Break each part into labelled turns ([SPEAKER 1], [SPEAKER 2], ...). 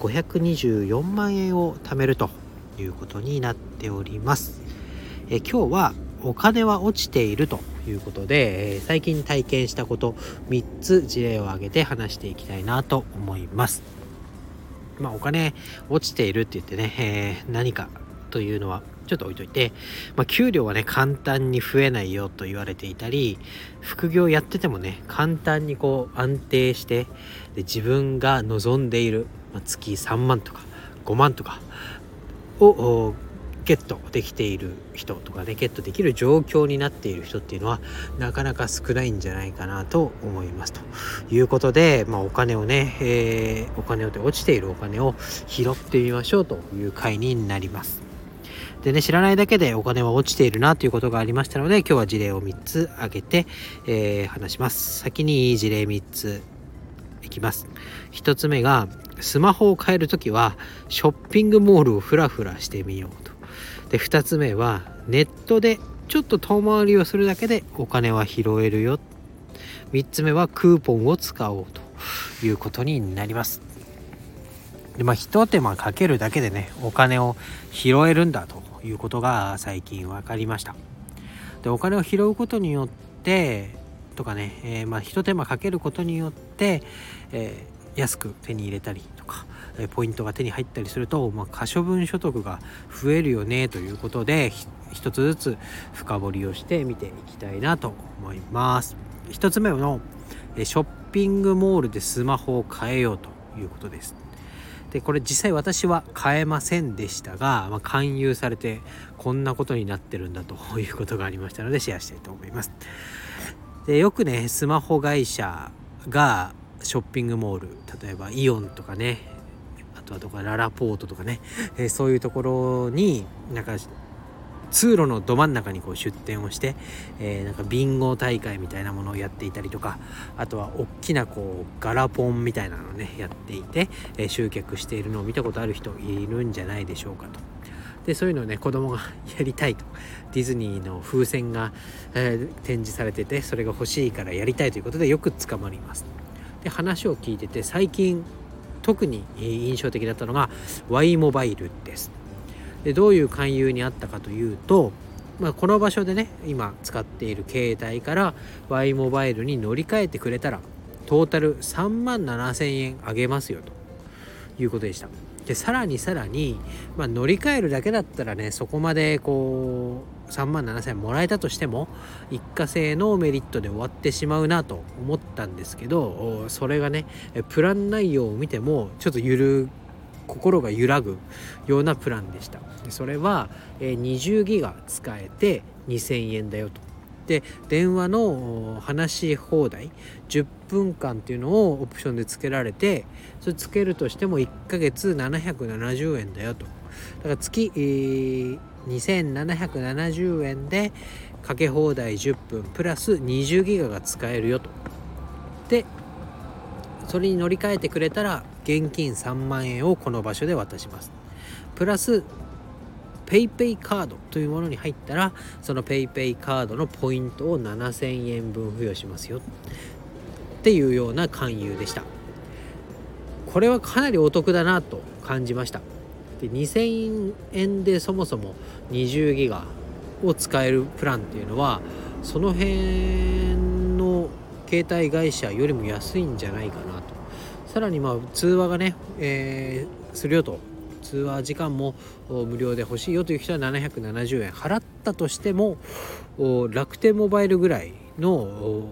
[SPEAKER 1] 524万円を貯めるということになっております。え今日はお金は落ちているということで、え最近体験したこと3つ事例を挙げて話していきたいなと思います。まあお金落ちているって言ってね、えー、何かというのはちょっと置いといて、まあ、給料はね簡単に増えないよと言われていたり副業やっててもね簡単にこう安定してで自分が望んでいる、月3万とか5万とかをゲットできている人とかねゲットできる状況になっている人っていうのはなかなか少ないんじゃないかなと思いますということで、まあ、お金をね、えー、お金を落ちているお金を拾ってみましょうという回になります。でね、知らないだけでお金は落ちているなということがありましたので、今日は事例を3つ挙げて、えー、話します。先に事例3つきます。1つ目が、スマホを変えるときは、ショッピングモールをフラフラしてみようと。で、2つ目は、ネットでちょっと遠回りをするだけでお金は拾えるよ。3つ目は、クーポンを使おうということになります。でまあ、一手間かけるだけでね、お金を拾えるんだということが最近分かりましたでお金を拾うことによってとかね、えー、まあ一手間かけることによって、えー、安く手に入れたりとかえポイントが手に入ったりすると、まあ、可処分所得が増えるよねということで一つずつ深掘りをして見ていきたいなと思います。一つ目のショッピングモールでスマホを変えようということです。でこれ実際私は買えませんでしたが、まあ、勧誘されてこんなことになってるんだということがありましたのでシェアしたいと思います。でよくねスマホ会社がショッピングモール例えばイオンとかねあとはどこかララポートとかね、えー、そういうところになんか通路のど真ん中にこう出店をして、えー、なんかビンゴ大会みたいなものをやっていたりとかあとは大きなこうガラポンみたいなのをねやっていて、えー、集客しているのを見たことある人いるんじゃないでしょうかと。でそういうのをね子供が やりたいとディズニーの風船が、えー、展示されててそれが欲しいからやりたいということでよく捕まります。で話を聞いてて最近特に印象的だったのが Y モバイルです。でどういう勧誘にあったかというと、まあ、この場所でね今使っている携帯から Y モバイルに乗り換えてくれたらトータル3万7000円あげますよということでしたでさらにさらに、まあ、乗り換えるだけだったらねそこまでこう3万7000円もらえたとしても一過性のメリットで終わってしまうなと思ったんですけどそれがねプラン内容を見てもちょっと緩心が揺らぐようなプランでした。でそれは、20ギガ使えて2000円だよと。で電話の話し放題10分間っていうのをオプションで付けられてそれ付けるとしても1ヶ月770円だよと。だから月、えー、2770円でかけ放題10分プラス20ギガが使えるよと。でそれに乗り換えてくれたら現金3万円をこの場所で渡します。プラス PayPay カードというものに入ったらその PayPay カードのポイントを7000円分付与しますよっていうような勧誘でした。これはかなりお得だなと感じました。で2000円でそもそも20ギガを使えるプランっていうのはその辺の携帯会社よりも安いんじゃないかなと。さらにまあ通話がね、えー、するよと通話時間も無料で欲しいよという人は770円払ったとしても楽天モバイルぐらいの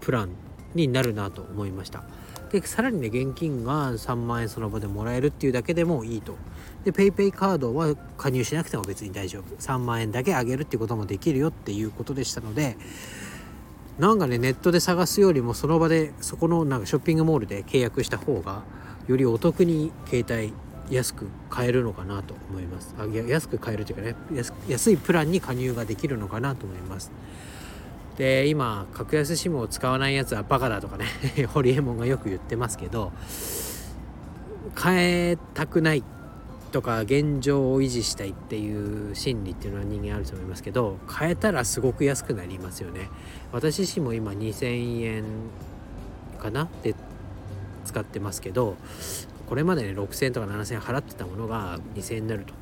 [SPEAKER 1] プランになるなと思いました。でさらにね現金が3万円その場でもらえるっていうだけでもいいと。で PayPay カードは加入しなくても別に大丈夫。3万円だけあげるっていうこともできるよっていうことでしたのでなんかねネットで探すよりもその場でそこのなんかショッピングモールで契約した方がよりお得に携帯安く買えるのかなと思います。あ安く買えるというかね安いプランに加入ができるのかなと思います。で今格安 SIM を使わないやつはバカだとかねホリエモンがよく言ってますけど変えたくないとか現状を維持したいっていう心理っていうのは人間あると思いますけど変えたらすごく安くなりますよね。私自身も今2000円かなで使ってますけどこれまでね6000円とか7000円払ってたものが2000円になると。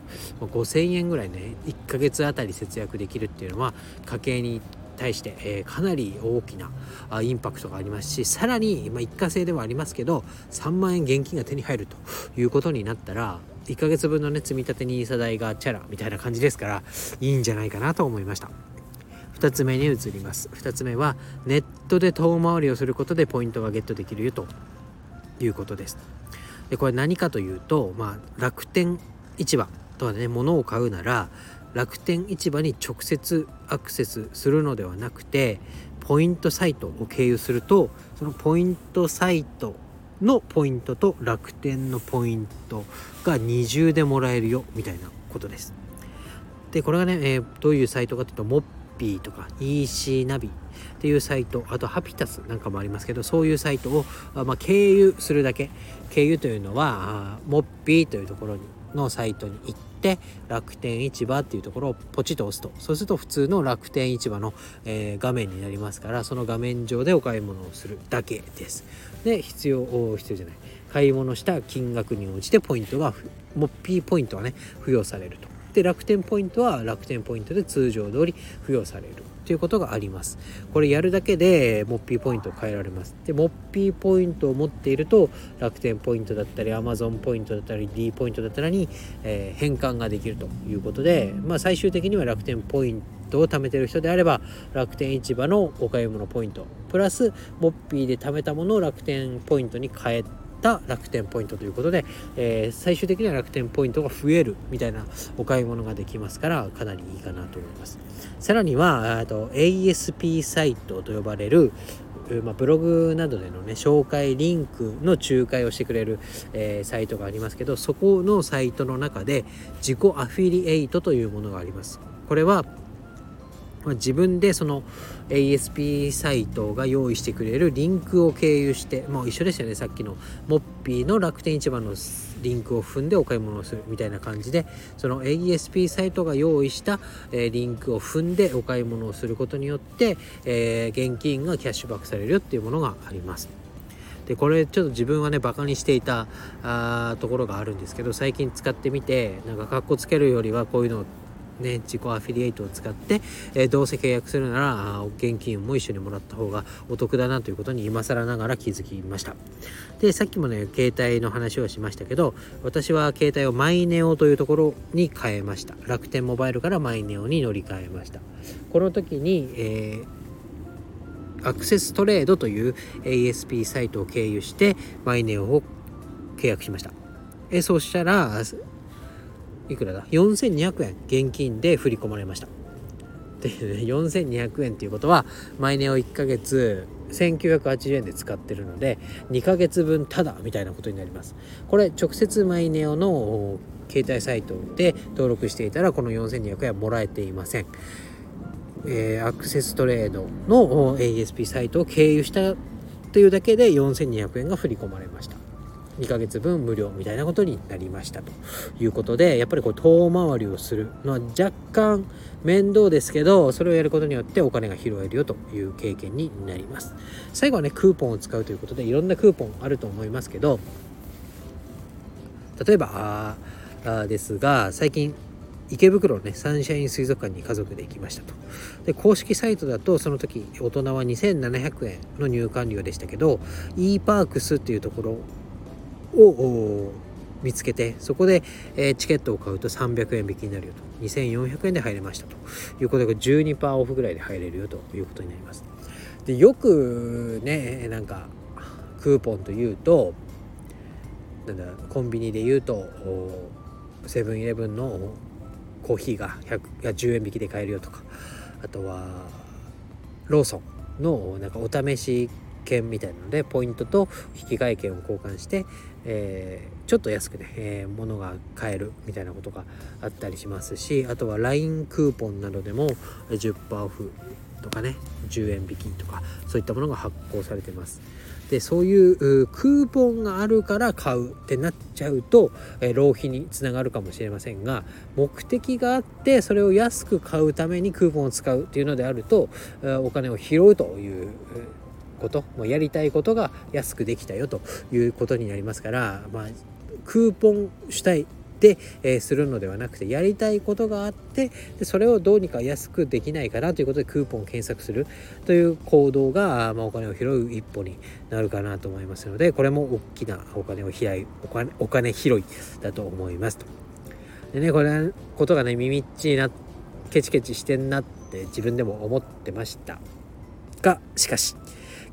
[SPEAKER 1] 5000円ぐらいね1ヶ月あたり節約できるっていうのは家計に対して、えー、かなり大きなあインパクトがありますしさらに、まあ、一過性ではありますけど3万円現金が手に入るということになったら1ヶ月分のね積み立て NISA 代がチャラみたいな感じですからいいんじゃないかなと思いました。2つ目に移ります。2つ目はネットで遠回りをすることでポイントがゲットできるよということです。でこれ何かというと、まあ、楽天市場とはね物を買うなら楽天市場に直接アクセスするのではなくてポイントサイトを経由するとそのポイントサイトのポイントと楽天のポイントが二重でもらえるよみたいなことです。でこれがね、えー、どういうサイトかというとモッピーとか EC ナビっていうサイトあとハピタスなんかもありますけどそういうサイトを、まあ、経由するだけ。経由というのはモッピーというところのサイトに行って楽天市場っていうところをポチッと押すと。そうすると普通の楽天市場の、えー、画面になりますからその画面上でお買い物をするだけです。で必要必要じゃない。買い物した金額に応じてポイントがモッピーポイントがね付与されると。で楽天ポイントは楽天ポイントで通常通り付与されるということがあります。これやるだけでモッピーポイントを変えられます。でモッピーポイントを持っていると楽天ポイントだったり Amazon ポイントだったり D ポイントだったりに、えー、変換ができるということで、まあ、最終的には楽天ポイントを貯めてる人であれば楽天市場のお買い物ポイントプラスモッピーで貯めたものを楽天ポイントに変えた楽天ポイントということで、えー、最終的には楽天ポイントが増えるみたいなお買い物ができますからかなりいいかなと思います。さらにはと ASP サイトと呼ばれるまあ、ブログなどでのね紹介リンクの仲介をしてくれる、えー、サイトがありますけどそこのサイトの中で自己アフィリエイトというものがあります。これはまあ、自分でその ASP サイトが用意してくれるリンクを経由してもう一緒ですよねさっきのモッピーの楽天市場のリンクを踏んでお買い物をするみたいな感じでその ASP サイトが用意した、え、リンクを踏んでお買い物をすることによって、えー、現金がキャッシュバックされるっていうものがあります。でこれちょっと自分はねバカにしていたあところがあるんですけど最近使ってみてなんかかっこつけるよりはこういうのをね、自己アフィリエイトを使って、えー、どうせ契約するなら現金も一緒にもらった方がお得だなということに今更ながら気づきました。でさっきもね携帯の話をしましたけど私は携帯をマイネオというところに変えました。楽天モバイルからマイネオに乗り換えました。この時に、えー、アクセストレードという ASP サイトを経由してマイネオを契約しました。えそうしたらいくらだ？4200円。現金で振り込まれました。で4200円っていうことはマイネを1ヶ月1980円で使ってるので2ヶ月分ただみたいなことになります。これ直接マイネオの携帯サイトで登録していたらこの4200円はもらえていません。えー、アクセストレードの ASP サイトを経由したというだけで4200円が振り込まれました。2ヶ月分無料みたいなことになりましたということでやっぱりこう遠回りをするのは若干面倒ですけどそれをやることによってお金が拾えるよという経験になります。最後はねクーポンを使うということでいろんなクーポンあると思いますけど例えばあですが最近池袋のねサンシャイン水族館に家族で行きましたと。で公式サイトだとその時大人は2700円の入館料でしたけど e パークスっていうところを見つけてそこで、え、チケットを買うと300円引きになるよと。2400円で入れましたと。いうことで12%オフぐらいで入れるよということになります。でよくねなんかクーポンというとなんだコンビニで言うとセブンイレブンのコーヒーが100や10円引きで買えるよとか。あとはローソンのなんかお試し券みたいなのでポイントと引換券を交換して、えー、ちょっと安くね、えー、物が買えるみたいなことがあったりしますしあとは LINE クーポンなどでも10%オフとかね10円引きとかそういったものが発行されてます。でそういうクーポンがあるから買うってなっちゃうと、え、浪費につながるかもしれませんが目的があってそれを安く買うためにクーポンを使うっていうのであるとお金を拾うということもやりたいことが安くできたよということになりますから、まあ、クーポン主体で、え、するのではなくてやりたいことがあってでそれをどうにか安くできないかなということでクーポンを検索するという行動が、まあ、お金を拾う一歩になるかなと思いますのでこれも大きなお金を拾いお金お金拾いだと思いますと。でねこれことがね耳っちになケチケチしてんなって自分でも思ってましたがしかし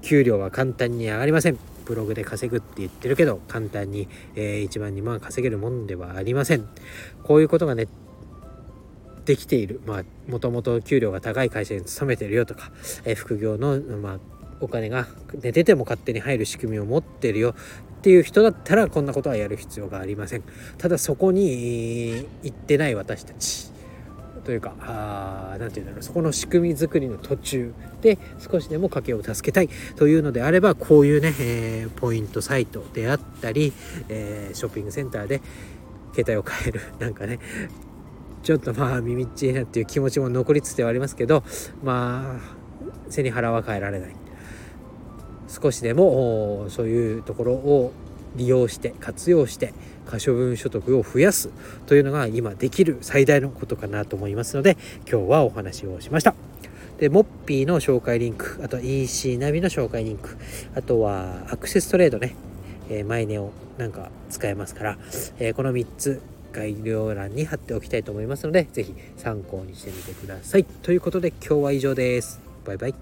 [SPEAKER 1] 給料は簡単に上がりません。ブログで稼ぐって言ってるけど簡単に、えー、1万2万稼げるもんではありません。こういうことがねできている。まあもともと給料が高い会社に勤めてるよとか、えー、副業のまあお金が寝てても勝手に入る仕組みを持ってるよ。っていう人だったらこんなことはやる必要がありません。ただそこに行ってない私たち。というか何て言うんだろうそこの仕組み作りの途中で少しでも家計を助けたいというのであればこういうね、えー、ポイントサイトであったり、えー、ショッピングセンターで携帯を変える なんかねちょっとまあ耳っちいなっていう気持ちも残りつつではありますけどまあ背に腹は変えられない。少しでもそういうところを利用して活用して可処分所得を増やすというのが今できる最大のことかなと思いますので今日はお話をしました。で、モッピーの紹介リンク、あと EC ナビの紹介リンク、あとはアクセストレードね、えー、マイネオなんか使えますから、えー、この3つ概要欄に貼っておきたいと思いますので、是非参考にしてみてください。ということで今日は以上です。バイバイ。